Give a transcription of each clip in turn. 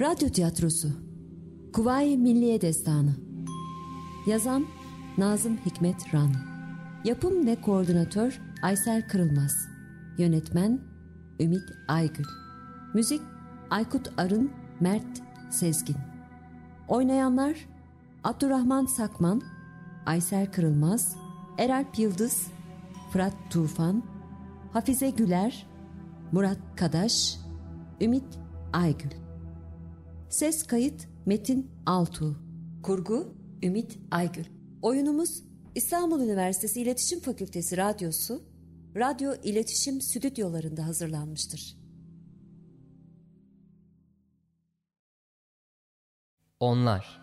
Radyo tiyatrosu. Kuvayi Milliye Destanı. Yazan Nazım Hikmet Ran. Yapım ve koordinatör Aysel Kırılmaz. Yönetmen Ümit Aygül. Müzik Aykut Arın Mert Sezgin. Oynayanlar Abdurrahman Sakman Aysel Kırılmaz Eralp Yıldız Fırat Tufan Hafize Güler Murat Kadaş Ümit Aygül Ses kayıt Metin Altuğ. Kurgu Ümit Aygül Oyunumuz İstanbul Üniversitesi İletişim Fakültesi Radyosu Radyo İletişim Stüdyolarında hazırlanmıştır. Onlar.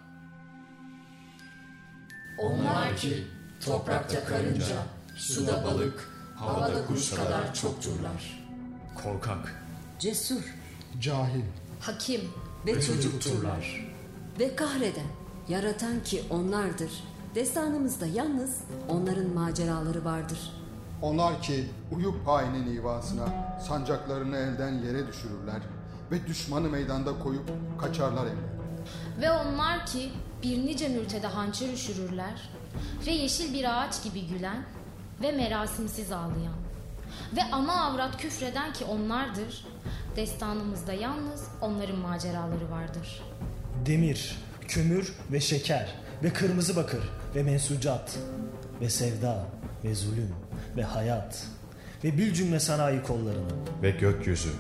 Onlar ki toprakta karınca, suda balık, havada kuş kadar çokturlar. Korkak, Cesur. Cahil, Hakim, ve Ve çocukturlar ve kahreden, yaratan ki onlardır. Destanımızda yalnız onların maceraları vardır. onlar ki uyup hainin ivasına sancaklarını elden yere düşürürler ve düşmanı meydanda koyup kaçarlar evlerine. ve onlar ki bir nice mürtede hançer üşürürler ve yeşil bir ağaç gibi gülen ve merasimsiz ağlayan ve ana avrat küfreden ki onlardır. Destanımızda yalnız onların maceraları vardır. Demir, kömür ve şeker ve kırmızı bakır ve mensucat ve sevda ve zulüm ve hayat ve bir cümle sanayi kollarını ve gökyüzü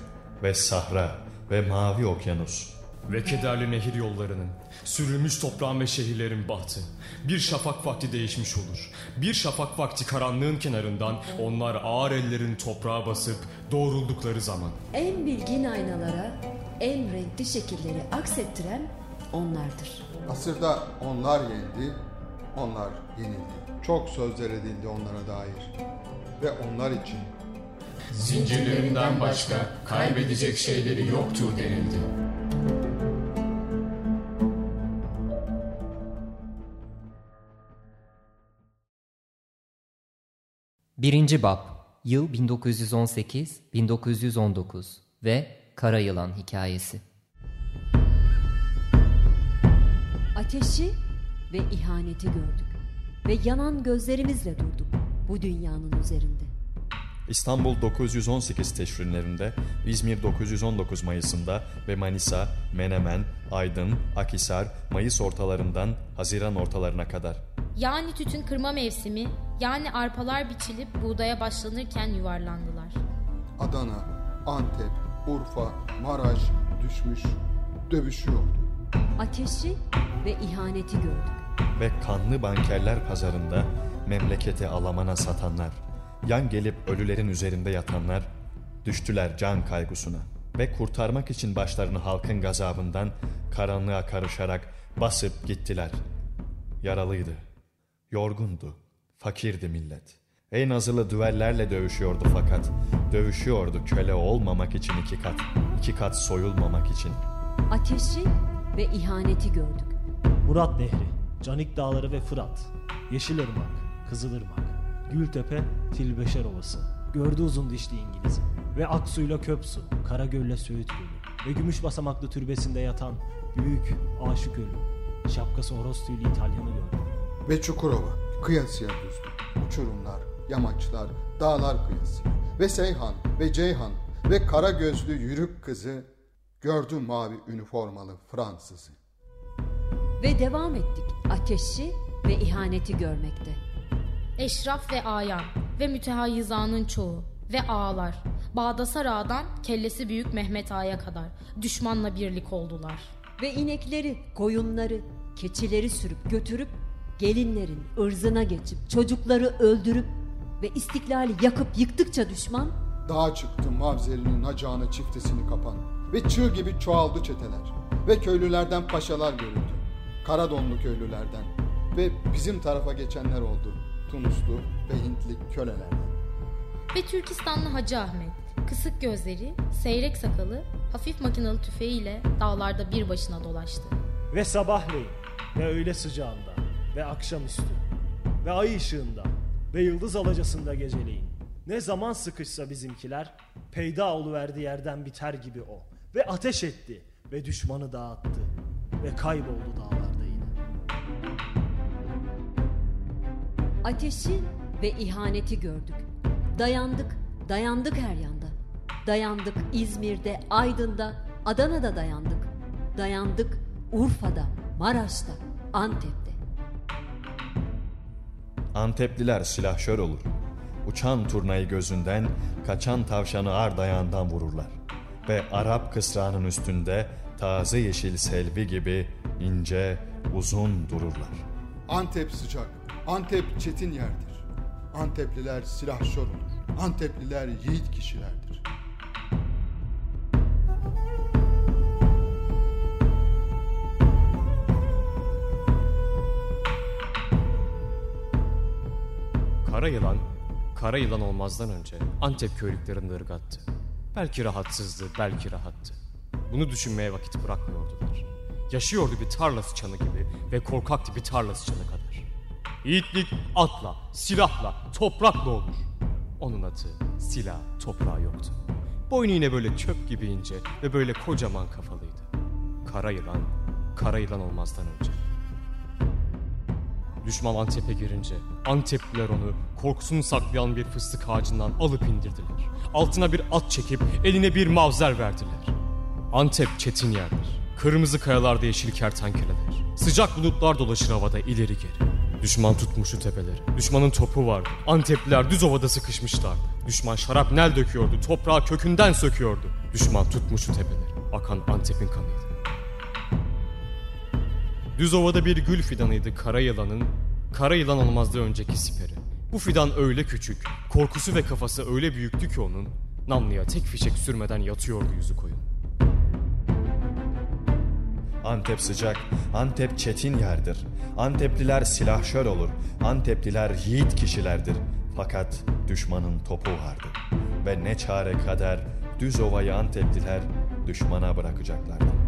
ve sahra ve mavi okyanus ve kederli nehir yollarının, sürülmüş toprağın ve şehirlerin bahtı. Bir şafak vakti değişmiş olur. Bir şafak vakti karanlığın kenarından onlar ağır ellerin toprağa basıp doğruldukları zaman. En bilgin aynalara en renkli şekilleri aksettiren onlardır. Asırda onlar yendi, onlar yenildi. Çok sözler edildi onlara dair. Ve onlar için Zincirlerinden başka kaybedecek şeyleri yoktur denildi. Birinci Bab Yıl 1918-1919 ve Kara Yılan Hikayesi Ateşi ve ihaneti gördük ve yanan gözlerimizle durduk bu dünyanın üzerinde. İstanbul 918 teşrinlerinde, İzmir 919 Mayıs'ında ve Manisa, Menemen, Aydın, Akhisar, Mayıs ortalarından Haziran ortalarına kadar. Yani tütün kırma mevsimi, yani arpalar biçilip buğdaya başlanırken yuvarlandılar. Adana, Antep, Urfa, Maraş düşmüş, dövüşüyordu. Ateşi ve ihaneti gördük. Ve kanlı bankerler pazarında memleketi alamana satanlar, yan gelip ölülerin üzerinde yatanlar düştüler can kaygısına. Ve kurtarmak için başlarını halkın gazabından karanlığa karışarak basıp gittiler. Yaralıydı, yorgundu, fakirdi millet. En azılı düellerle dövüşüyordu fakat dövüşüyordu köle olmamak için iki kat, iki kat soyulmamak için. Ateşi ve ihaneti gördük. Murat Nehri, Canik Dağları ve Fırat, Yeşilırmak, Kızılırmak, Gültepe, Tilbeşer Ovası, Gördü uzun dişli İngiliz'i ve Aksu'yla Köpsu, Karagöl'le Söğüt Gölü ve Gümüş Basamaklı türbesinde yatan Büyük Aşık Ölü, şapkası horoz tüylü İtalyanı gördüm. Ve Çukurova, kıyasıya düzdü. Uçurumlar, yamaçlar, dağlar kıyası. Ve Seyhan ve Ceyhan ve kara gözlü yürük kızı gördü mavi üniformalı Fransızı. Ve devam ettik ateşi ve ihaneti görmekte. Eşraf ve ayan ve mütehayyizanın çoğu ve ağalar. Bağdasar Ağa'dan kellesi büyük Mehmet Ağa'ya kadar düşmanla birlik oldular. Ve inekleri, koyunları, keçileri sürüp götürüp gelinlerin ırzına geçip çocukları öldürüp ve istiklali yakıp yıktıkça düşman Dağa çıktı Mavzeli'nin acağına çiftesini kapan. Ve çığ gibi çoğaldı çeteler. Ve köylülerden paşalar görüldü. Karadonlu köylülerden. Ve bizim tarafa geçenler oldu. Tunuslu ve Hintli kölelerden. Ve Türkistanlı Hacı Ahmet, kısık gözleri, seyrek sakalı, hafif makinalı tüfeğiyle dağlarda bir başına dolaştı. Ve sabahleyin ve öğle sıcağında ve akşamüstü ve ay ışığında ve yıldız alacasında geceleyin. Ne zaman sıkışsa bizimkiler peyda oluverdi yerden biter gibi o ve ateş etti ve düşmanı dağıttı ve kayboldu dağlarda yine. Ateşi ve ihaneti gördük. Dayandık, dayandık her yanda. Dayandık İzmir'de, Aydın'da, Adana'da dayandık. Dayandık Urfa'da, Maraş'ta, Antep'te. Antepliler silahşör olur. Uçan turnayı gözünden, kaçan tavşanı ar dayağından vururlar. Ve Arap kısrağının üstünde taze yeşil selvi gibi ince, uzun dururlar. Antep sıcak, Antep çetin yerdir. Antepliler silahşör olur. Antepliler yiğit kişilerdir. Kara yılan, kara yılan olmazdan önce Antep köylüklerinde ırgattı. Belki rahatsızdı, belki rahattı. Bunu düşünmeye vakit bırakmıyordular. Yaşıyordu bir tarla sıçanı gibi ve korkaktı bir tarla sıçanı kadar. Yiğitlik atla, silahla, toprakla olur. Onun adı silah, toprağı yoktu. Boynu yine böyle çöp gibi ince ve böyle kocaman kafalıydı. Kara yılan, kara yılan olmazdan önce. Düşman Antep'e girince Antepliler onu korkusunu saklayan bir fıstık ağacından alıp indirdiler. Altına bir at çekip eline bir mavzer verdiler. Antep çetin yerdir. Kırmızı kayalarda yeşil kertenkeleler. Sıcak bulutlar dolaşır havada ileri geri. Düşman tutmuşu tepeleri. Düşmanın topu vardı. Antepliler düz ovada sıkışmışlardı. Düşman şarapnel döküyordu. Toprağı kökünden söküyordu. Düşman tutmuşu tepeleri. Akan Antep'in kanıydı. Düz ovada bir gül fidanıydı kara yılanın, kara yılan olmazdı önceki siperi. Bu fidan öyle küçük, korkusu ve kafası öyle büyüktü ki onun, namluya tek fişek sürmeden yatıyordu yüzü koyun. Antep sıcak, Antep çetin yerdir. Antepliler silahşör olur. Antepliler yiğit kişilerdir. Fakat düşmanın topu vardır. Ve ne çare kader düz ovayı Antepliler düşmana bırakacaklardı.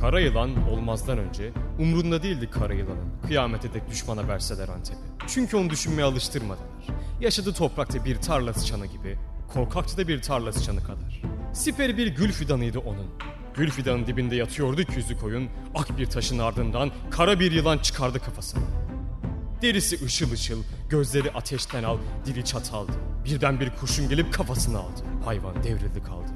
Kara yılan olmazdan önce umrunda değildi kara yılanın. Kıyamete dek düşmana verseler Antep'i. Çünkü onu düşünmeye alıştırmadılar. Yaşadığı toprakta bir tarla sıçanı gibi, korkaktı da bir tarla sıçanı kadar. Siperi bir gül fidanıydı onun. Gül fidanın dibinde yatıyordu ki yüzü koyun, ak bir taşın ardından kara bir yılan çıkardı kafasını. Derisi ışıl ışıl, gözleri ateşten al, dili çataldı. Birden bir kurşun gelip kafasını aldı. Hayvan devrildi kaldı.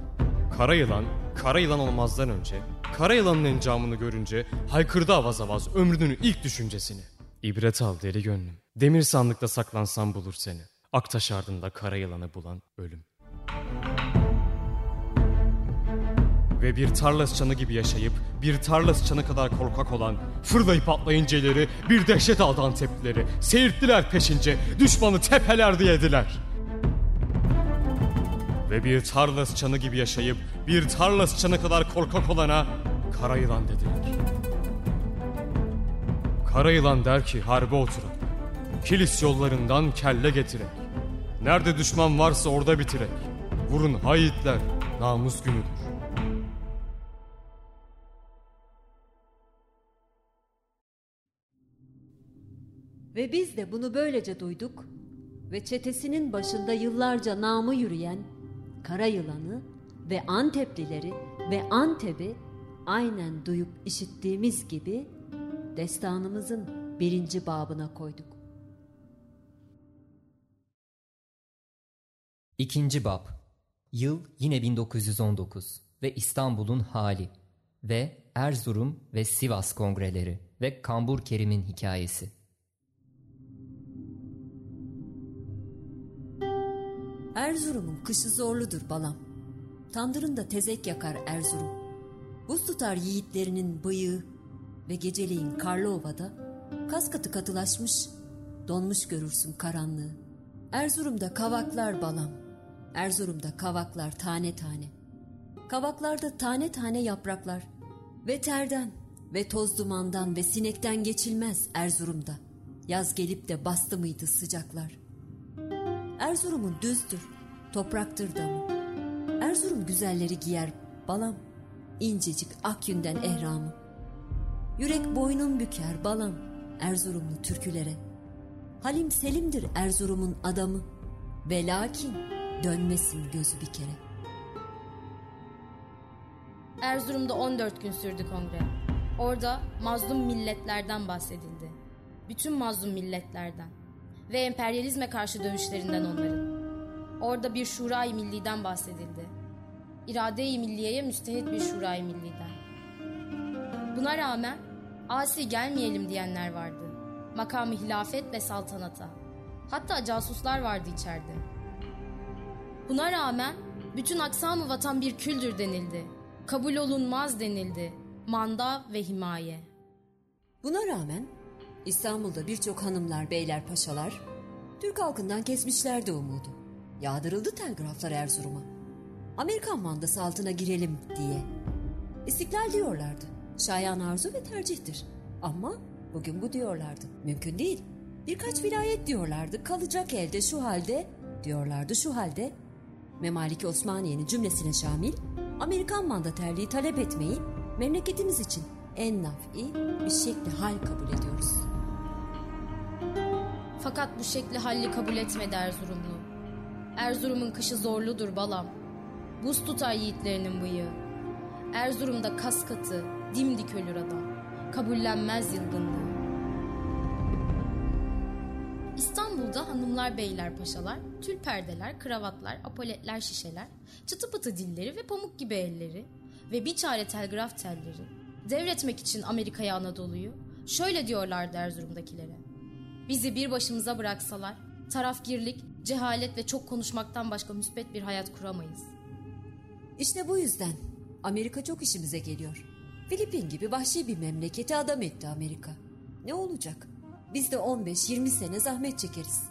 Kara yılan, kara yılan olmazdan önce, kara yılanın encamını görünce haykırdı avaz avaz ömrünün ilk düşüncesini. İbret al deli gönlüm, demir sandıkta saklansam bulur seni. Aktaş ardında kara yılanı bulan ölüm. Ve bir tarla sıçanı gibi yaşayıp bir tarla sıçanı kadar korkak olan fırlayıp atlayınca ileri bir dehşet aldı Anteplileri. Seyirttiler peşince düşmanı tepelerde yediler. Ve bir tarla sıçanı gibi yaşayıp bir tarla sıçanı kadar korkak olana kara yılan dediler. Kara yılan der ki harbe oturun. Kilis yollarından kelle getirek. Nerede düşman varsa orada bitirek. Vurun hayitler namus günüdür. Ve biz de bunu böylece duyduk ve çetesinin başında yıllarca namı yürüyen kara yılanı ve Anteplileri ve Antep'i aynen duyup işittiğimiz gibi destanımızın birinci babına koyduk. İkinci bab. Yıl yine 1919 ve İstanbul'un hali ve Erzurum ve Sivas kongreleri ve Kambur Kerim'in hikayesi. Erzurum'un kışı zorludur balam. Tandırında tezek yakar Erzurum. Buz tutar yiğitlerinin bıyığı ve geceleyin karlı ovada kas katı katılaşmış, donmuş görürsün karanlığı. Erzurum'da kavaklar balam. Erzurum'da kavaklar tane tane. Kavaklarda tane tane yapraklar ve terden ve toz dumandan ve sinekten geçilmez Erzurum'da. Yaz gelip de bastı mıydı sıcaklar. Erzurum'un düzdür, topraktır damı. Erzurum güzelleri giyer balam, incecik ak yünden ehramı. Yürek boynun büker balam, Erzurumlu türkülere. Halim Selim'dir Erzurum'un adamı. Ve lakin dönmesin gözü bir kere. Erzurum'da 14 gün sürdü kongre. Orada mazlum milletlerden bahsedildi. Bütün mazlum milletlerden. Ve emperyalizme karşı dövüşlerinden onların. Orada bir şurayı milliden bahsedildi. İrade-i milliyeye müstehit bir şurayı milliden. Buna rağmen asi gelmeyelim diyenler vardı. Makamı hilafet ve saltanata. Hatta casuslar vardı içeride. Buna rağmen bütün aksamı vatan bir küldür denildi. Kabul olunmaz denildi. Manda ve himaye. Buna rağmen İstanbul'da birçok hanımlar, beyler, paşalar Türk halkından kesmişlerdi umudu. Yağdırıldı telgraflar Erzurum'a. Amerikan mandası altına girelim diye. İstiklal diyorlardı. Şayan arzu ve tercihtir. Ama bugün bu diyorlardı. Mümkün değil. Birkaç vilayet diyorlardı. Kalacak elde şu halde diyorlardı şu halde. Memaliki Osmaniye'nin cümlesine şamil Amerikan mandaterliği talep etmeyi memleketimiz için en nafi bir şekli hal kabul ediyoruz. Fakat bu şekli halli kabul etmedi Erzurumlu. Erzurum'un kışı zorludur balam. Buz tutar yiğitlerinin bıyığı. Erzurum'da kas katı, dimdik ölür adam. Kabullenmez yılgınlığı. İstanbul'da hanımlar, beyler, paşalar, tül perdeler, kravatlar, apoletler, şişeler, çıtı pıtı dilleri ve pamuk gibi elleri ve bir çare telgraf telleri devretmek için Amerika'ya Anadolu'yu şöyle diyorlardı Erzurum'dakilere. Bizi bir başımıza bıraksalar tarafgirlik, cehalet ve çok konuşmaktan başka müspet bir hayat kuramayız. İşte bu yüzden Amerika çok işimize geliyor. Filipin gibi vahşi bir memleketi adam etti Amerika. Ne olacak? Biz de 15-20 sene zahmet çekeriz.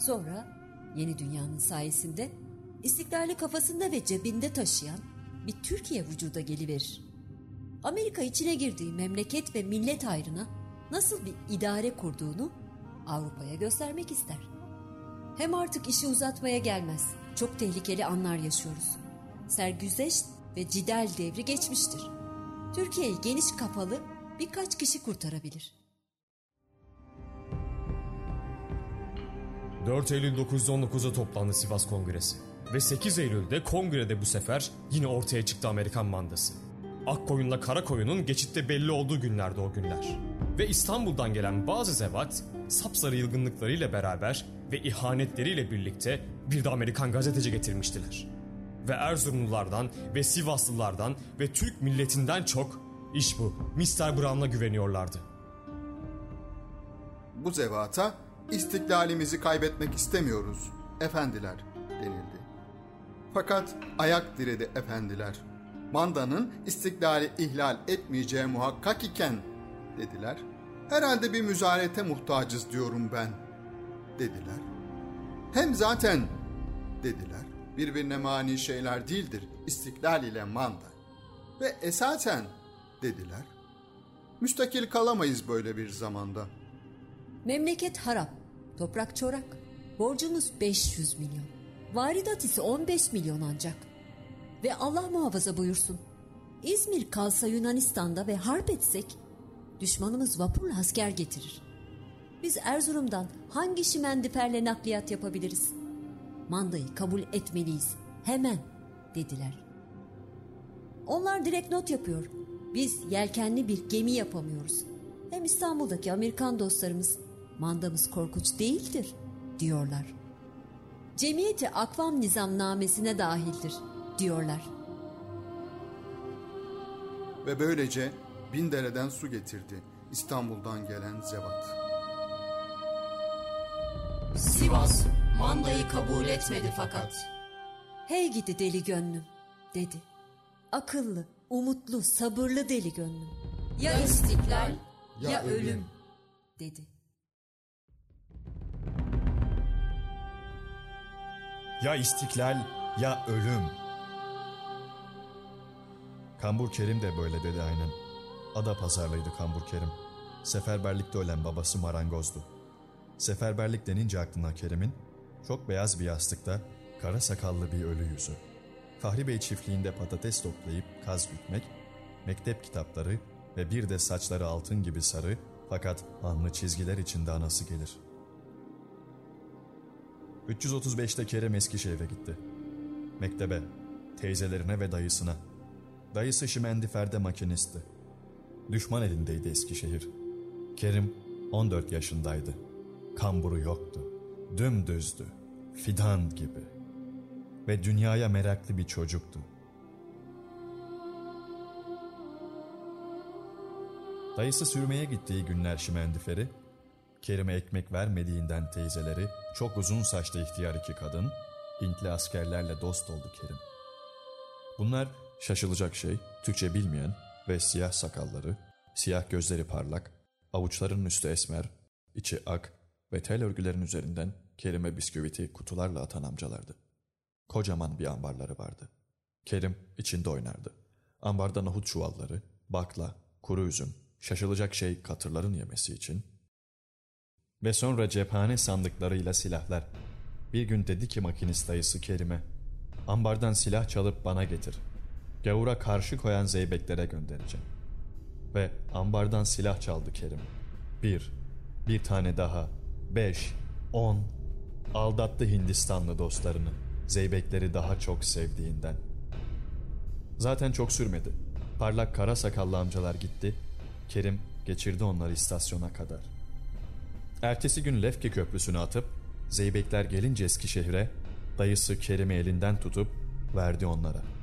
Sonra yeni dünyanın sayesinde istiklali kafasında ve cebinde taşıyan bir Türkiye vücuda geliverir. Amerika içine girdiği memleket ve millet ayrına nasıl bir idare kurduğunu Avrupa'ya göstermek ister. Hem artık işi uzatmaya gelmez. Çok tehlikeli anlar yaşıyoruz. Sergüzeşt ve cidal devri geçmiştir. Türkiye'yi geniş kafalı birkaç kişi kurtarabilir. 4 Eylül 919'a toplandı Sivas Kongresi. Ve 8 Eylül'de kongrede bu sefer yine ortaya çıktı Amerikan mandası. Akkoyun'la Karakoyun'un geçitte belli olduğu günlerde o günler. Ve İstanbul'dan gelen bazı zevat sapsarı yılgınlıklarıyla beraber ve ihanetleriyle birlikte bir de Amerikan gazeteci getirmiştiler. Ve Erzurumlulardan ve Sivaslılardan ve Türk milletinden çok iş bu Mr. Brown'la güveniyorlardı. Bu zevata istiklalimizi kaybetmek istemiyoruz efendiler denildi. Fakat ayak diredi efendiler. Mandanın istiklali ihlal etmeyeceği muhakkak iken dediler. Herhalde bir müzarete muhtacız diyorum ben dediler. Hem zaten dediler birbirine mani şeyler değildir istiklal ile manda. Ve esasen dediler müstakil kalamayız böyle bir zamanda. Memleket harap, toprak çorak, borcumuz 500 milyon. Varidat ise 15 milyon ancak. Ve Allah muhafaza buyursun. İzmir kalsa Yunanistan'da ve harp etsek düşmanımız vapurla asker getirir. Biz Erzurum'dan hangi şimendiferle nakliyat yapabiliriz? Mandayı kabul etmeliyiz. Hemen dediler. Onlar direkt not yapıyor. Biz yelkenli bir gemi yapamıyoruz. Hem İstanbul'daki Amerikan dostlarımız mandamız korkunç değildir diyorlar. Cemiyeti akvam nizamnamesine dahildir diyorlar. Ve böylece bin dereden su getirdi İstanbul'dan gelen zevat. Sivas mandayı kabul etmedi fakat. Hey gidi deli gönlüm dedi. Akıllı, umutlu, sabırlı deli gönlüm. Ya istiklal ya ölüm dedi. Ya istiklal ya ölüm. Kambur Kerim de böyle dedi aynen. Ada pazarlıydı Kambur Kerim. Seferberlikte ölen babası marangozdu. Seferberlik denince aklına Kerim'in çok beyaz bir yastıkta kara sakallı bir ölü yüzü. Fahri Bey çiftliğinde patates toplayıp kaz gütmek, mektep kitapları ve bir de saçları altın gibi sarı fakat anlı çizgiler içinde anası gelir. 335'te Kerem Eskişehir'e gitti. mektebe, teyzelerine ve dayısına. Dayısı Şimendifer'de makinistti. Düşman elindeydi Eskişehir. Kerim 14 yaşındaydı. Kamburu yoktu. Dümdüzdü. Fidan gibi. Ve dünyaya meraklı bir çocuktu. Dayısı sürmeye gittiği günler Şimendiferi, Kerim'e ekmek vermediğinden teyzeleri, çok uzun saçlı ihtiyar iki kadın, Hintli askerlerle dost oldu Kerim. Bunlar şaşılacak şey, Türkçe bilmeyen ve siyah sakalları, siyah gözleri parlak, avuçlarının üstü esmer, içi ak ve tel örgülerin üzerinden Kerim'e bisküviti kutularla atan amcalardı. Kocaman bir ambarları vardı. Kerim içinde oynardı. Ambarda nohut çuvalları, bakla, kuru üzüm, şaşılacak şey katırların yemesi için ve sonra cephane sandıklarıyla silahlar. Bir gün dedi ki makinist dayısı Kerim'e, ambardan silah çalıp bana getir. Gavura karşı koyan zeybeklere göndereceğim. Ve ambardan silah çaldı Kerim. Bir, bir tane daha, beş, on. Aldattı Hindistanlı dostlarını. Zeybekleri daha çok sevdiğinden. Zaten çok sürmedi. Parlak kara sakallı amcalar gitti. Kerim geçirdi onları istasyona kadar. Ertesi gün Lefke Köprüsü'nü atıp Zeybekler gelince Eskişehir'e dayısı Kerim'i elinden tutup verdi onlara.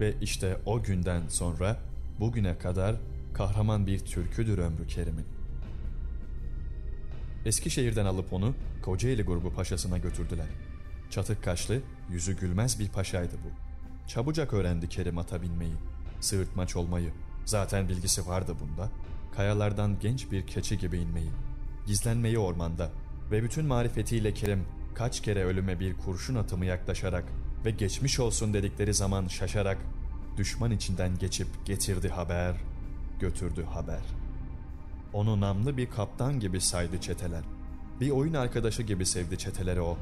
Ve işte o günden sonra bugüne kadar kahraman bir türküdür ömrü Kerim'in. Eskişehir'den alıp onu Kocaeli grubu paşasına götürdüler. Çatık kaşlı, yüzü gülmez bir paşaydı bu. Çabucak öğrendi Kerim ata binmeyi, sığırtmaç olmayı. Zaten bilgisi vardı bunda. Kayalardan genç bir keçi gibi inmeyi, gizlenmeyi ormanda ve bütün marifetiyle Kerim kaç kere ölüme bir kurşun atımı yaklaşarak ve geçmiş olsun dedikleri zaman şaşarak düşman içinden geçip getirdi haber, götürdü haber. Onu namlı bir kaptan gibi saydı çeteler. Bir oyun arkadaşı gibi sevdi çeteleri o.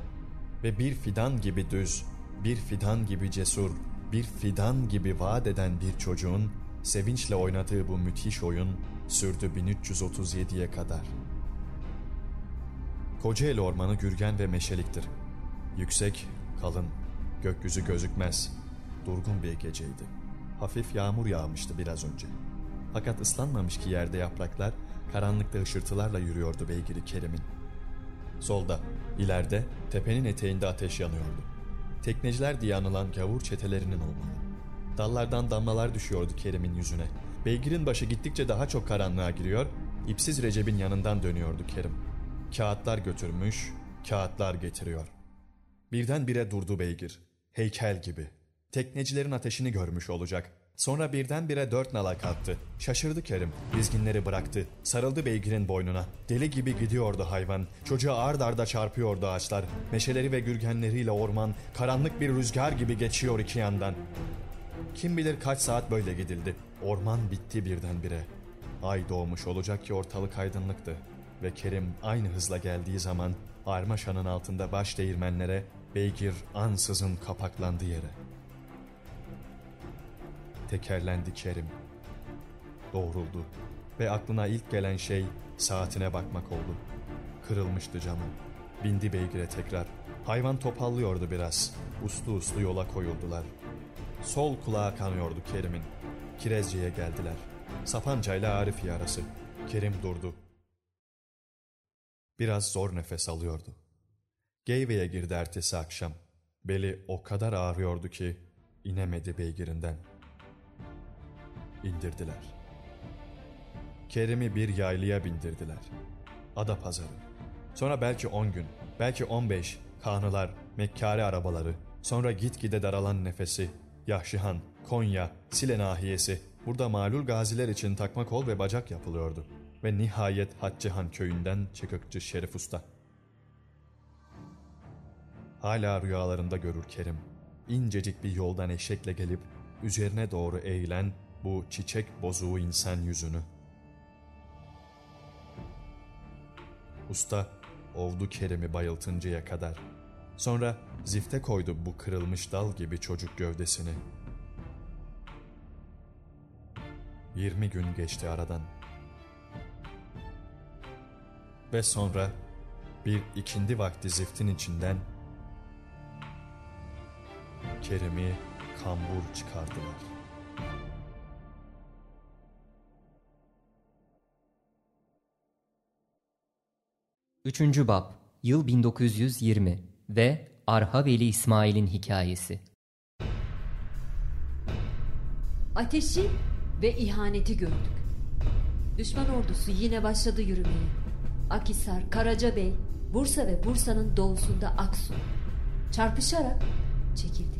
Ve bir fidan gibi düz, bir fidan gibi cesur, bir fidan gibi vaat eden bir çocuğun sevinçle oynadığı bu müthiş oyun sürdü 1337'ye kadar. Kocaeli ormanı gürgen ve meşeliktir. Yüksek, kalın, gökyüzü gözükmez, durgun bir geceydi. Hafif yağmur yağmıştı biraz önce. Fakat ıslanmamış ki yerde yapraklar karanlıkta ışırtılarla yürüyordu beygiri Kerim'in. Solda, ileride, tepenin eteğinde ateş yanıyordu. Tekneciler diye anılan gavur çetelerinin olmalı. Dallardan damlalar düşüyordu Kerim'in yüzüne. Beygirin başı gittikçe daha çok karanlığa giriyor, ipsiz Recep'in yanından dönüyordu Kerim. Kağıtlar götürmüş, kağıtlar getiriyor. Birdenbire durdu beygir. Heykel gibi. Teknecilerin ateşini görmüş olacak. Sonra birdenbire dört nala kalktı. Şaşırdı Kerim. Dizginleri bıraktı. Sarıldı beygirin boynuna. Deli gibi gidiyordu hayvan. Çocuğa ard arda çarpıyordu ağaçlar. Meşeleri ve gürgenleriyle orman karanlık bir rüzgar gibi geçiyor iki yandan. Kim bilir kaç saat böyle gidildi. Orman bitti birdenbire. Ay doğmuş olacak ki ortalık aydınlıktı. Ve Kerim aynı hızla geldiği zaman Armaşan'ın altında baş değirmenlere beygir ansızın kapaklandı yere. Tekerlendi Kerim. Doğruldu ve aklına ilk gelen şey saatine bakmak oldu. Kırılmıştı camı. Bindi beygire tekrar. Hayvan topallıyordu biraz. Uslu uslu yola koyuldular. Sol kulağı kanıyordu Kerim'in. Kirezce'ye geldiler. Sapanca ile Arifiye arası. Kerim durdu. Biraz zor nefes alıyordu. Geyve'ye girdi ertesi akşam. Beli o kadar ağrıyordu ki inemedi beygirinden. İndirdiler. Kerim'i bir yaylıya bindirdiler. Ada pazarı. Sonra belki on gün, belki on beş, kanılar, mekkare arabaları, sonra gitgide daralan nefesi, Yahşihan, Konya, Sile nahiyesi, burada malul gaziler için takma kol ve bacak yapılıyordu. Ve nihayet Haccıhan köyünden çıkıkçı Şerif Usta. Hala rüyalarında görür Kerim. İncecik bir yoldan eşekle gelip üzerine doğru eğilen bu çiçek bozuğu insan yüzünü. Usta ovdu Kerim'i bayıltıncaya kadar. Sonra zifte koydu bu kırılmış dal gibi çocuk gövdesini. Yirmi gün geçti aradan. Ve sonra bir ikindi vakti ziftin içinden Kerim'i kambur çıkardılar. Üçüncü Bab Yıl 1920 ve Arhaveli İsmail'in hikayesi Ateşi ve ihaneti gördük. Düşman ordusu yine başladı yürümeye. Akisar, Karacabey, Bursa ve Bursa'nın doğusunda Aksu. Çarpışarak çekildik.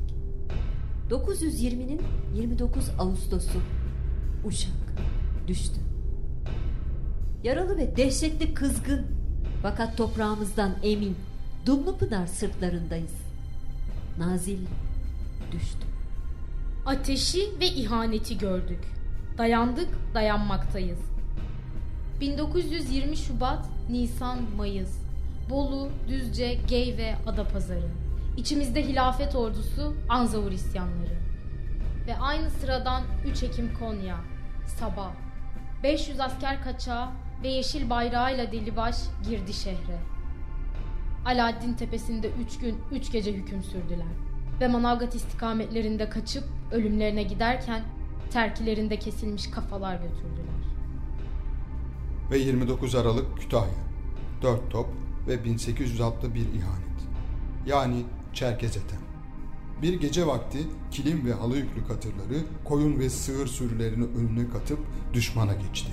920'nin 29 Ağustos'u Uşak düştü. Yaralı ve dehşetli kızgın fakat toprağımızdan emin Dumlupınar sırtlarındayız. Nazil düştü. Ateşi ve ihaneti gördük. Dayandık, dayanmaktayız. 1920 Şubat, Nisan, Mayıs. Bolu, Düzce, Gey ve Adapazarı. İçimizde hilafet ordusu, Anzavur isyanları. Ve aynı sıradan 3 Ekim Konya, sabah. 500 asker kaçağı ve yeşil bayrağıyla Delibaş girdi şehre. Alaaddin Tepesi'nde 3 gün 3 gece hüküm sürdüler. Ve Manavgat istikametlerinde kaçıp ölümlerine giderken terkilerinde kesilmiş kafalar götürdüler. Ve 29 Aralık Kütahya. 4 top ve 1800 atlı bir ihanet. Yani Çerkez Ethem. Bir gece vakti kilim ve halı yüklü katırları koyun ve sığır sürülerini önüne katıp düşmana geçti.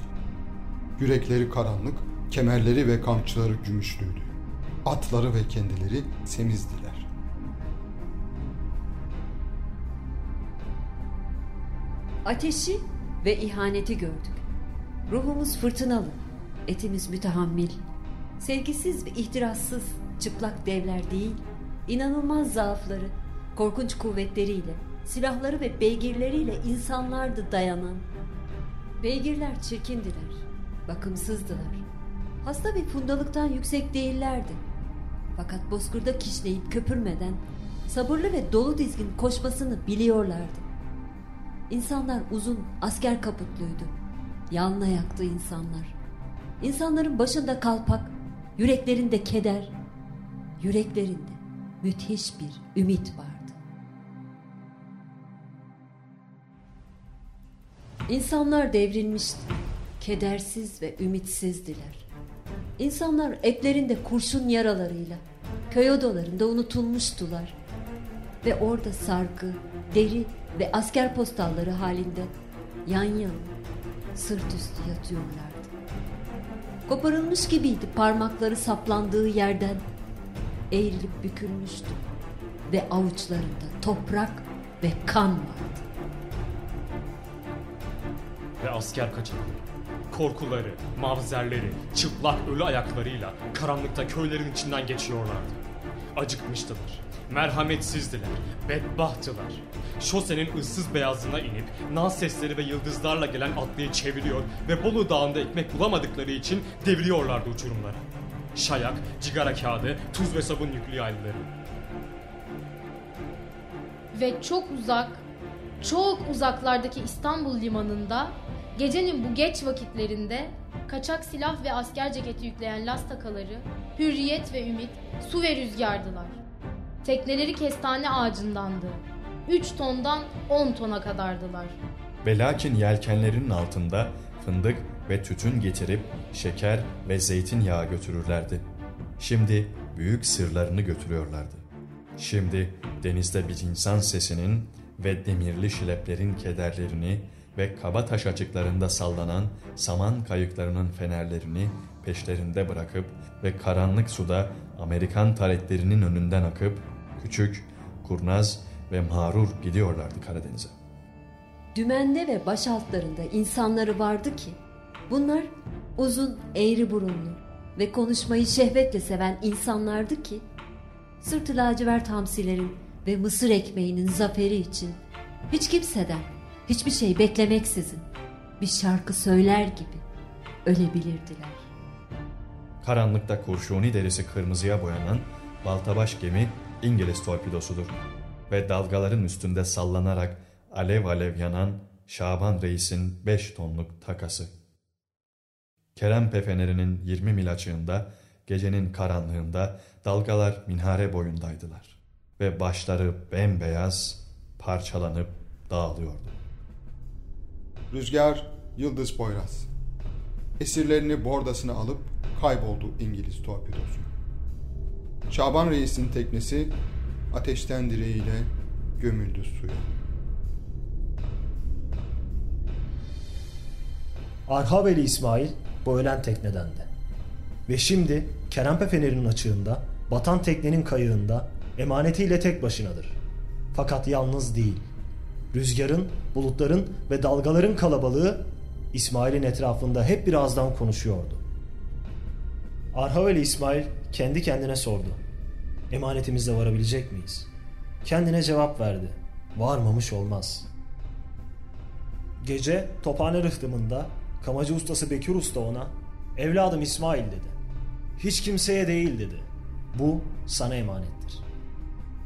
Yürekleri karanlık, kemerleri ve kamçıları gümüşlüydü. Atları ve kendileri semizdiler. Ateşi ve ihaneti gördük. Ruhumuz fırtınalı, etimiz mütehammil. Sevgisiz ve ihtirassız çıplak devler değil, inanılmaz zaafları, korkunç kuvvetleriyle, silahları ve beygirleriyle insanlardı dayanan. Beygirler çirkindiler, bakımsızdılar. Hasta ve fundalıktan yüksek değillerdi. Fakat bozkırda kişneyip köpürmeden sabırlı ve dolu dizgin koşmasını biliyorlardı. İnsanlar uzun asker kaputluydu. Yalın ayaklı insanlar. İnsanların başında kalpak, yüreklerinde keder, yüreklerinde müthiş bir ümit vardı. İnsanlar devrilmişti. Kedersiz ve ümitsizdiler. İnsanlar eplerinde kurşun yaralarıyla, köy odalarında unutulmuştular. Ve orada sargı, deri ve asker postalları halinde yan yana, sırt üstü yatıyorlardı. Koparılmış gibiydi parmakları saplandığı yerden. Eğrilip bükülmüştü ve avuçlarında toprak ve kan vardı. Ve asker kaçakları, korkuları, mavzerleri, çıplak ölü ayaklarıyla karanlıkta köylerin içinden geçiyorlardı. Acıkmıştılar, merhametsizdiler, bedbahttılar. Şosenin ıssız beyazlığına inip naz sesleri ve yıldızlarla gelen atlıyı çeviriyor ve Bolu Dağı'nda ekmek bulamadıkları için devriyorlardı uçurumlara. Şayak, cigara kağıdı, tuz ve sabun yüklü yaylıları. Ve çok uzak, çok uzaklardaki İstanbul limanında gecenin bu geç vakitlerinde kaçak silah ve asker ceketi yükleyen las takaları, hürriyet ve ümit su ve rüzgardılar. Tekneleri kestane ağacındandı. 3 tondan 10 tona kadardılar. Ve lakin yelkenlerinin altında fındık ve tütün getirip şeker ve zeytinyağı götürürlerdi. Şimdi büyük sırlarını götürüyorlardı. Şimdi denizde bir insan sesinin ve demirli şileplerin kederlerini ve kaba taş açıklarında sallanan saman kayıklarının fenerlerini peşlerinde bırakıp ve karanlık suda Amerikan taletlerinin önünden akıp küçük, kurnaz ve mağrur gidiyorlardı Karadeniz'e. Dümende ve baş altlarında insanları vardı ki bunlar uzun eğri burunlu ve konuşmayı şehvetle seven insanlardı ki sırtı lacivert hamsilerin ve mısır ekmeğinin zaferi için hiç kimseden hiçbir şey beklemeksizin bir şarkı söyler gibi ölebilirdiler. Karanlıkta kurşuni derisi kırmızıya boyanan baltabaş gemi İngiliz torpidosudur ve dalgaların üstünde sallanarak alev alev yanan Şaban Reis'in 5 tonluk takası. Kerempe fenerinin 20 mil açığında gecenin karanlığında dalgalar minare boyundaydılar ve başları bembeyaz parçalanıp dağılıyordu. Rüzgar Yıldız Poyraz. Esirlerini bordasına alıp kayboldu İngiliz torpidosu. Şaban Reis'in teknesi ateşten direğiyle gömüldü suya. Arhaveli İsmail bu ölen teknedendi. Ve şimdi Kerempe Feneri'nin açığında, batan teknenin kayığında emanetiyle tek başınadır. Fakat yalnız değil. Rüzgarın, bulutların ve dalgaların kalabalığı İsmail'in etrafında hep bir ağızdan konuşuyordu. Arhaveli İsmail kendi kendine sordu. Emanetimizle varabilecek miyiz? Kendine cevap verdi. Varmamış olmaz. Gece tophane rıhtımında kamacı ustası Bekir Usta ona evladım İsmail dedi. Hiç kimseye değil dedi. Bu sana emanettir.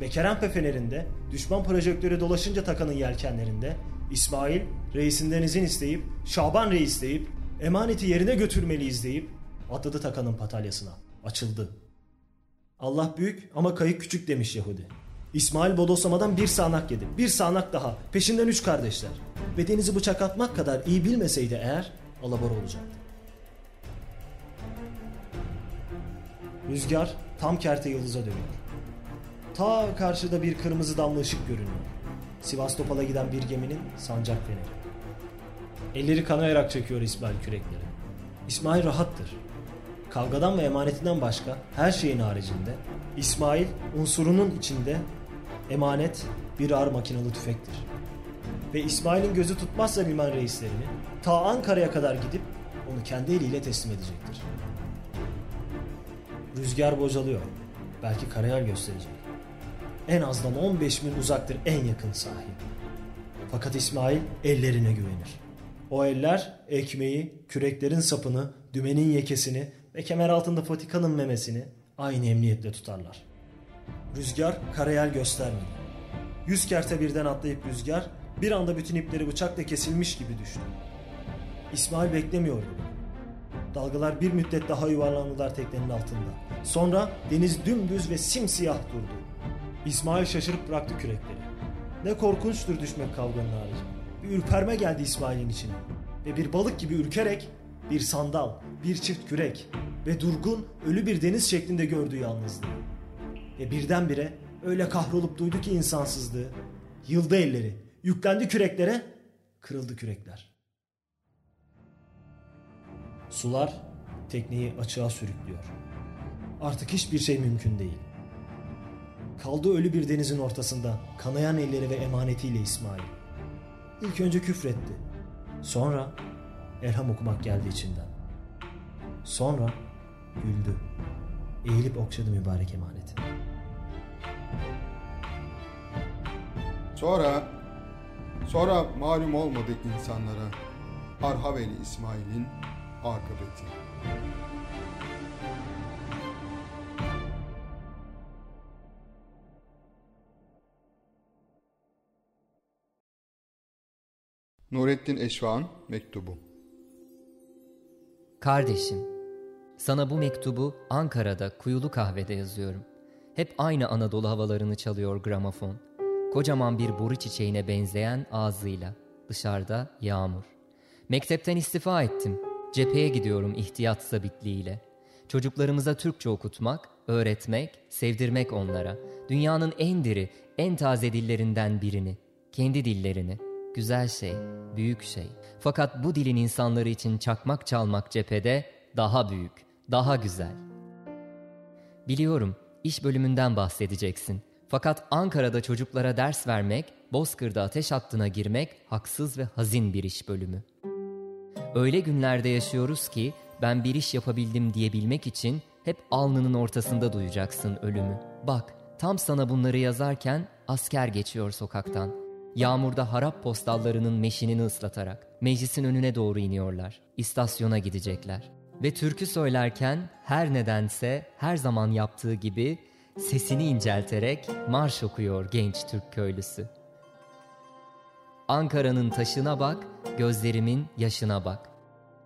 Ve Kerempe fenerinde düşman projektörü dolaşınca takanın yelkenlerinde İsmail reisinden izin isteyip Şaban reis deyip emaneti yerine götürmeliyiz deyip atladı takanın patalyasına. Açıldı. Allah büyük ama kayık küçük demiş Yahudi. İsmail bodoslamadan bir sağanak yedi. Bir sağanak daha. Peşinden üç kardeşler. Ve denizi bıçak atmak kadar iyi bilmeseydi eğer alabora olacaktı. Rüzgar tam kerte yıldıza dönüyor. Ta karşıda bir kırmızı damla ışık görünüyor. Sivastopol'a giden bir geminin sancak feneri. Elleri kanayarak çekiyor İsmail kürekleri. İsmail rahattır. Kavgadan ve emanetinden başka her şeyin haricinde İsmail unsurunun içinde emanet bir ağır makinalı tüfektir. Ve İsmail'in gözü tutmazsa liman reislerini ta Ankara'ya kadar gidip onu kendi eliyle teslim edecektir. Rüzgar bocalıyor. Belki karayel gösterecek. En azdan 15 mil uzaktır en yakın sahil. Fakat İsmail ellerine güvenir. O eller ekmeği, küreklerin sapını, dümenin yekesini ve kemer altında patikanın memesini aynı emniyetle tutarlar. Rüzgar karayel göstermedi. Yüz kerte birden atlayıp rüzgar bir anda bütün ipleri bıçakla kesilmiş gibi düştü. İsmail beklemiyordu. Dalgalar bir müddet daha yuvarlandılar teknenin altında. Sonra deniz dümdüz ve simsiyah durdu. İsmail şaşırıp bıraktı kürekleri. Ne korkunçtur düşmek kavganın harici. Bir ürperme geldi İsmail'in içine. Ve bir balık gibi ürkerek bir sandal, bir çift kürek ve durgun ölü bir deniz şeklinde gördüğü yalnızlığı. Ve birdenbire öyle kahrolup duydu ki insansızlığı. Yıldı elleri, yüklendi küreklere, kırıldı kürekler. Sular tekneyi açığa sürüklüyor. Artık hiçbir şey mümkün değil. Kaldı ölü bir denizin ortasında kanayan elleri ve emanetiyle İsmail. İlk önce küfretti. Sonra elham okumak geldi içinden. Sonra güldü. Eğilip okşadı mübarek emaneti. Sonra, sonra malum olmadı insanlara Arhaveli İsmail'in akıbeti. Nurettin Eşvağ'ın mektubu. Kardeşim, sana bu mektubu Ankara'da kuyulu kahvede yazıyorum. Hep aynı Anadolu havalarını çalıyor gramofon. Kocaman bir boru çiçeğine benzeyen ağzıyla. Dışarıda yağmur. Mektepten istifa ettim. Cepheye gidiyorum ihtiyat zabitliğiyle. Çocuklarımıza Türkçe okutmak, öğretmek, sevdirmek onlara. Dünyanın en diri, en taze dillerinden birini. Kendi dillerini. Güzel şey, büyük şey. Fakat bu dilin insanları için çakmak çalmak cephede daha büyük, daha güzel. Biliyorum, iş bölümünden bahsedeceksin. Fakat Ankara'da çocuklara ders vermek, Bozkır'da ateş hattına girmek haksız ve hazin bir iş bölümü. Öyle günlerde yaşıyoruz ki ben bir iş yapabildim diyebilmek için hep alnının ortasında duyacaksın ölümü. Bak, tam sana bunları yazarken asker geçiyor sokaktan. Yağmurda harap postallarının meşinini ıslatarak meclisin önüne doğru iniyorlar. İstasyona gidecekler. Ve türkü söylerken her nedense her zaman yaptığı gibi sesini incelterek marş okuyor genç Türk köylüsü. Ankara'nın taşına bak, gözlerimin yaşına bak.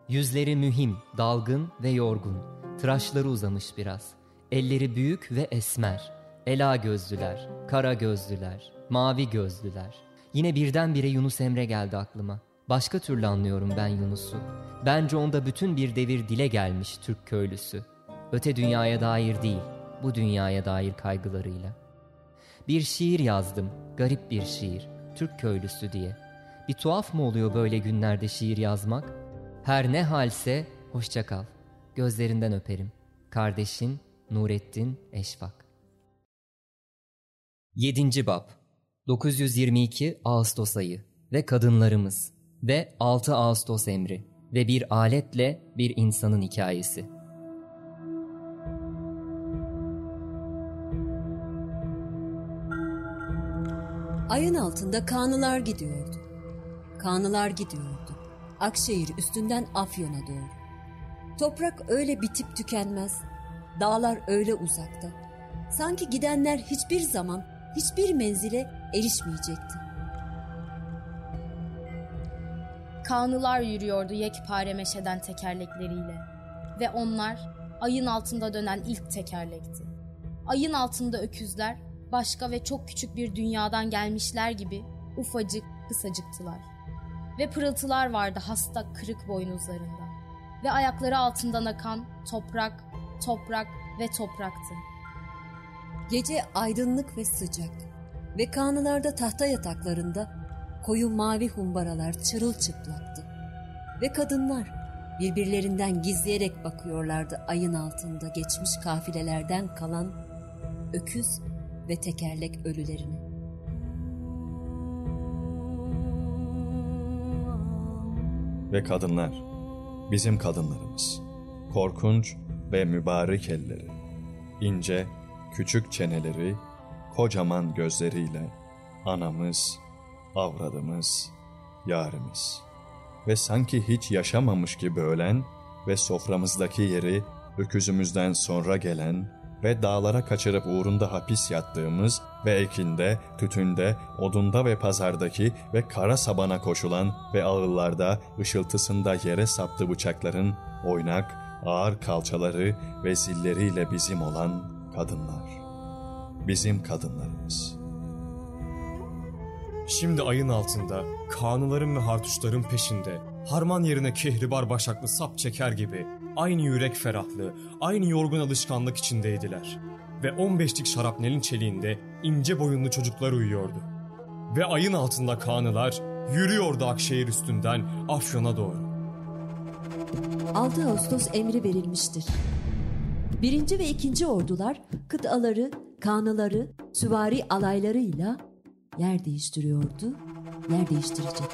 Yüzleri mühim, dalgın ve yorgun. Tıraşları uzamış biraz. Elleri büyük ve esmer. Ela gözlüler, kara gözlüler. Mavi gözlüler. Yine birdenbire Yunus Emre geldi aklıma. Başka türlü anlıyorum ben Yunus'u. Bence onda bütün bir devir dile gelmiş Türk köylüsü. Öte dünyaya dair değil, bu dünyaya dair kaygılarıyla. Bir şiir yazdım, garip bir şiir, Türk köylüsü diye. Bir tuhaf mı oluyor böyle günlerde şiir yazmak? Her ne halse hoşça kal. Gözlerinden öperim. Kardeşin Nurettin Eşfak 7. Bab 922 Ağustos ayı ve kadınlarımız ve 6 Ağustos emri ve bir aletle bir insanın hikayesi. Ayın altında kanılar gidiyordu. Kanılar gidiyordu. Akşehir üstünden Afyon'a doğru. Toprak öyle bitip tükenmez. Dağlar öyle uzakta. Sanki gidenler hiçbir zaman hiçbir menzile erişmeyecekti. Kanılar yürüyordu yekpare meşeden tekerlekleriyle. Ve onlar ayın altında dönen ilk tekerlekti. Ayın altında öküzler başka ve çok küçük bir dünyadan gelmişler gibi ufacık kısacıktılar. Ve pırıltılar vardı hasta kırık boynuzlarında. Ve ayakları altından akan toprak, toprak ve topraktı. Gece aydınlık ve sıcak ve kanılarda tahta yataklarında koyu mavi humbaralar çırılçıplaktı. Ve kadınlar birbirlerinden gizleyerek bakıyorlardı ayın altında geçmiş kafilelerden kalan öküz ve tekerlek ölülerine. Ve kadınlar, bizim kadınlarımız, korkunç ve mübarek elleri, ince, küçük çeneleri, kocaman gözleriyle anamız, avradımız, yarimiz ve sanki hiç yaşamamış gibi ölen ve soframızdaki yeri öküzümüzden sonra gelen ve dağlara kaçırıp uğrunda hapis yattığımız ve ekinde, tütünde, odunda ve pazardaki ve kara sabana koşulan ve ağıllarda ışıltısında yere saptı bıçakların oynak, ağır kalçaları ve zilleriyle bizim olan kadınlar. Bizim kadınlarımız. Şimdi ayın altında, kanıların ve hartuşların peşinde, harman yerine kehribar başaklı sap çeker gibi, aynı yürek ferahlığı, aynı yorgun alışkanlık içindeydiler. Ve 15'lik şarapnelin çeliğinde ince boyunlu çocuklar uyuyordu. Ve ayın altında kanılar yürüyordu Akşehir üstünden Afyon'a doğru. 6 Ağustos emri verilmiştir. Birinci ve ikinci ordular kıtaları, kanıları, süvari alaylarıyla yer değiştiriyordu, yer değiştirecek.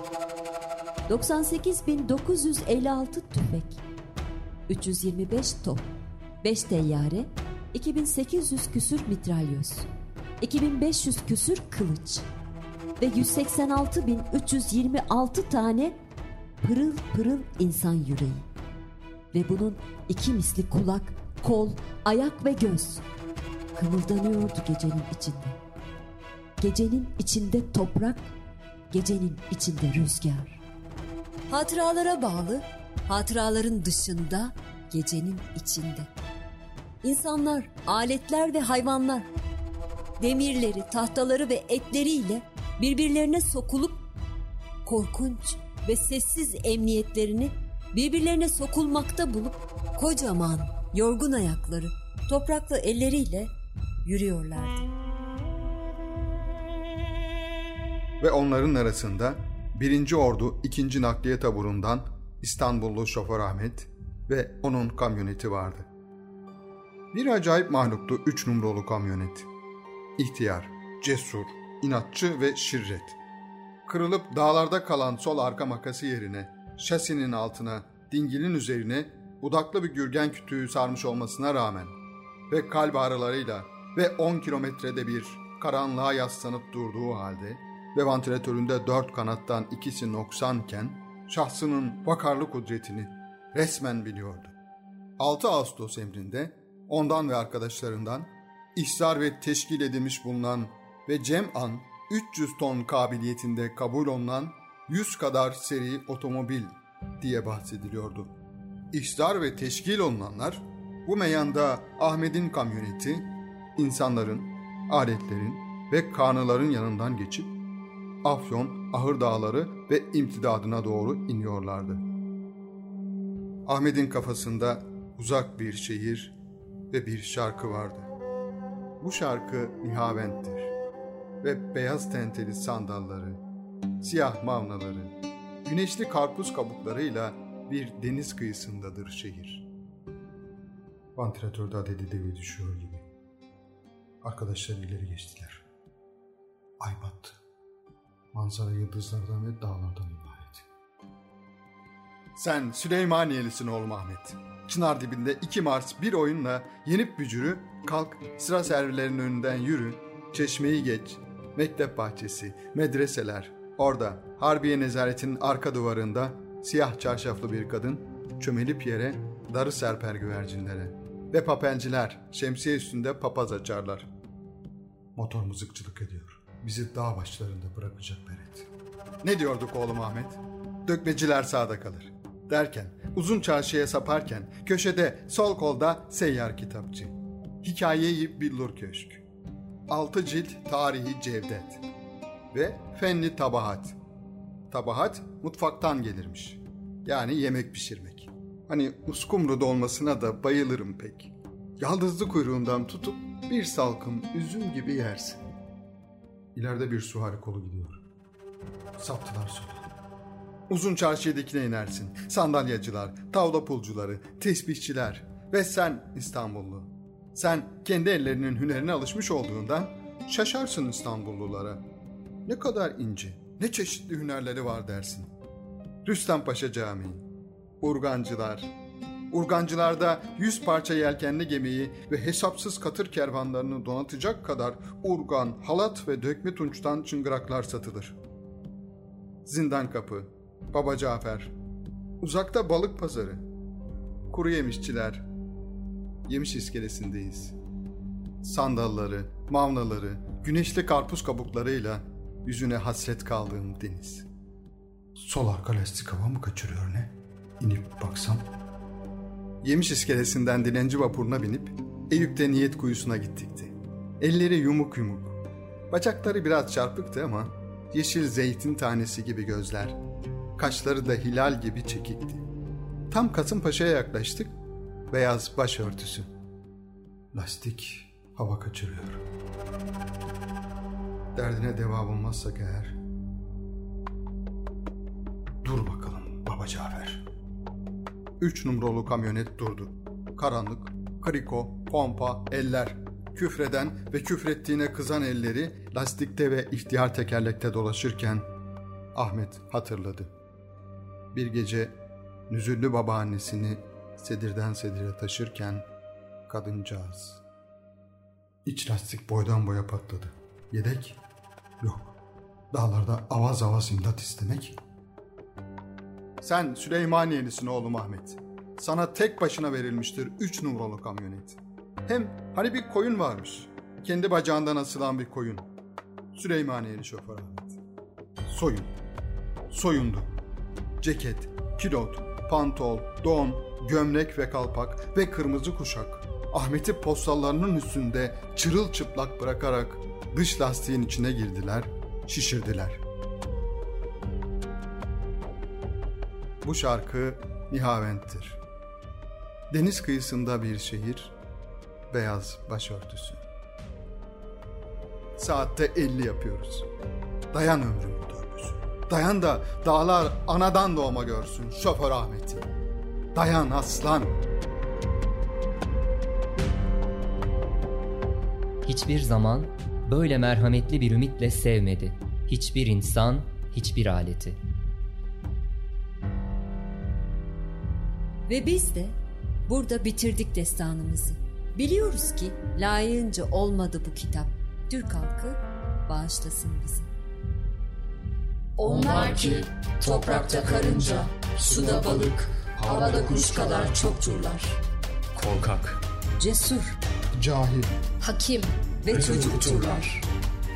98.956 tüfek, 325 top, 5 teyyare, 2800 küsür mitralyöz, 2500 küsür kılıç ve 186.326 tane pırıl pırıl insan yüreği. Ve bunun iki misli kulak, kol, ayak ve göz kımıldanıyordu gecenin içinde. Gecenin içinde toprak, gecenin içinde rüzgar. Hatıralara bağlı, hatıraların dışında, gecenin içinde. İnsanlar, aletler ve hayvanlar demirleri, tahtaları ve etleriyle birbirlerine sokulup korkunç ve sessiz emniyetlerini birbirlerine sokulmakta bulup kocaman, yorgun ayakları, topraklı elleriyle yürüyorlardı. Ve onların arasında 1. Ordu 2. Nakliye Taburu'ndan İstanbullu şoför Ahmet ve onun kamyoneti vardı. Bir acayip mahluktu 3 numaralı kamyonet. İhtiyar, cesur, inatçı ve şirret. Kırılıp dağlarda kalan sol arka makası yerine şasinin altına, dingilin üzerine budaklı bir gürgen kütüğü sarmış olmasına rağmen ve kalp ağrılarıyla ve 10 kilometrede bir karanlığa yaslanıp durduğu halde ve vantilatöründe dört kanattan ikisi noksanken şahsının vakarlı kudretini resmen biliyordu. 6 Ağustos emrinde ondan ve arkadaşlarından ihsar ve teşkil edilmiş bulunan ve cem'an 300 ton kabiliyetinde kabul olunan 100 kadar seri otomobil diye bahsediliyordu. İhsar ve teşkil olunanlar bu meyanda Ahmet'in kamyoneti, insanların, aletlerin ve Kanıların yanından geçip Afyon, Ahır Dağları ve imtidadına doğru iniyorlardı. Ahmet'in kafasında uzak bir şehir ve bir şarkı vardı. Bu şarkı Nihavent'tir ve beyaz tenteli sandalları, siyah mavnaları, güneşli karpuz kabuklarıyla bir deniz kıyısındadır şehir. Vantilatörde adedi devi düşüyor gibi. Arkadaşlar ileri geçtiler. Ay battı. Manzara yıldızlardan ve dağlardan ibaret. Sen Süleymaniyelisin oğlum Ahmet. Çınar dibinde iki Mars bir oyunla yenip bücürü, kalk sıra servilerinin önünden yürü, çeşmeyi geç, mektep bahçesi, medreseler, orada Harbiye nezaretinin arka duvarında siyah çarşaflı bir kadın çömelip yere darı serper güvercinlere ve papelciler şemsiye üstünde papaz açarlar. Motor mızıkçılık ediyor. Bizi dağ başlarında bırakacak Beret. Ne diyorduk oğlum Ahmet? Dökmeciler sağda kalır. Derken uzun çarşıya saparken köşede sol kolda seyyar kitapçı. Hikayeyi billur köşk. Altı cilt tarihi Cevdet. Ve fenli tabahat. Tabahat mutfaktan gelirmiş. Yani yemek pişirmek. Hani uskumru dolmasına da bayılırım pek. Yaldızlı kuyruğundan tutup bir salkım üzüm gibi yersin. İleride bir suhari kolu gidiyor. Saptılar sola. Uzun çarşıdakine inersin. Sandalyacılar, tavla pulcuları, tesbihçiler ve sen İstanbullu. Sen kendi ellerinin hünerine alışmış olduğundan şaşarsın İstanbullulara. Ne kadar ince, ne çeşitli hünerleri var dersin. Rüstem Paşa Camii, urgancılar, Urgancılarda yüz parça yelkenli gemiyi ve hesapsız katır kervanlarını donatacak kadar urgan, halat ve dökme tunçtan çıngıraklar satılır. Zindan kapı, Baba Cafer, uzakta balık pazarı, kuru yemişçiler, yemiş iskelesindeyiz. Sandalları, mavnaları, güneşli karpuz kabuklarıyla yüzüne hasret kaldığım deniz. Sol arka lastik hava mı kaçırıyor ne? İnip baksam Yemiş iskelesinden dilenci vapuruna binip Eyüp'te niyet kuyusuna gittikti. Elleri yumuk yumuk. Bacakları biraz çarpıktı ama yeşil zeytin tanesi gibi gözler. Kaşları da hilal gibi çekikti. Tam Kasımpaşa'ya yaklaştık. Beyaz başörtüsü. Lastik hava kaçırıyor. Derdine devam olmazsak eğer... Dur bakalım Baba Cafer. Üç numaralı kamyonet durdu. Karanlık, kriko, pompa, eller. Küfreden ve küfrettiğine kızan elleri lastikte ve ihtiyar tekerlekte dolaşırken Ahmet hatırladı. Bir gece nüzüllü babaannesini sedirden sedire taşırken kadıncağız. İç lastik boydan boya patladı. Yedek? Yok. Dağlarda avaz avaz imdat istemek sen Süleymaniyelisin oğlum Ahmet. Sana tek başına verilmiştir üç numaralı kamyonet. Hem hani bir koyun varmış. Kendi bacağından asılan bir koyun. Süleymaniyeli şoför Ahmet. Soyun. Soyundu. Ceket, kilot, pantol, don, gömlek ve kalpak ve kırmızı kuşak. Ahmet'i postallarının üstünde çırılçıplak bırakarak dış lastiğin içine girdiler, şişirdiler.'' Bu şarkı Nihavent'tir. Deniz kıyısında bir şehir, beyaz başörtüsü. Saatte 50 yapıyoruz. Dayan ömrümün dörbüsü. Dayan da dağlar anadan doğma görsün şoför Ahmet'i. Dayan aslan. Hiçbir zaman böyle merhametli bir ümitle sevmedi. Hiçbir insan, hiçbir aleti. Ve biz de burada bitirdik destanımızı. Biliyoruz ki layığınca olmadı bu kitap. Türk halkı bağışlasın bizi. Onlar ki toprakta karınca, suda balık, havada kuş kadar çokturlar. Korkak, Cesur Cahil, Hakim, ve çocukturlar.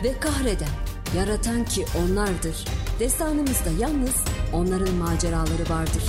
Ve kahreden, yaratan ki onlardır. Destanımızda yalnız onların maceraları vardır.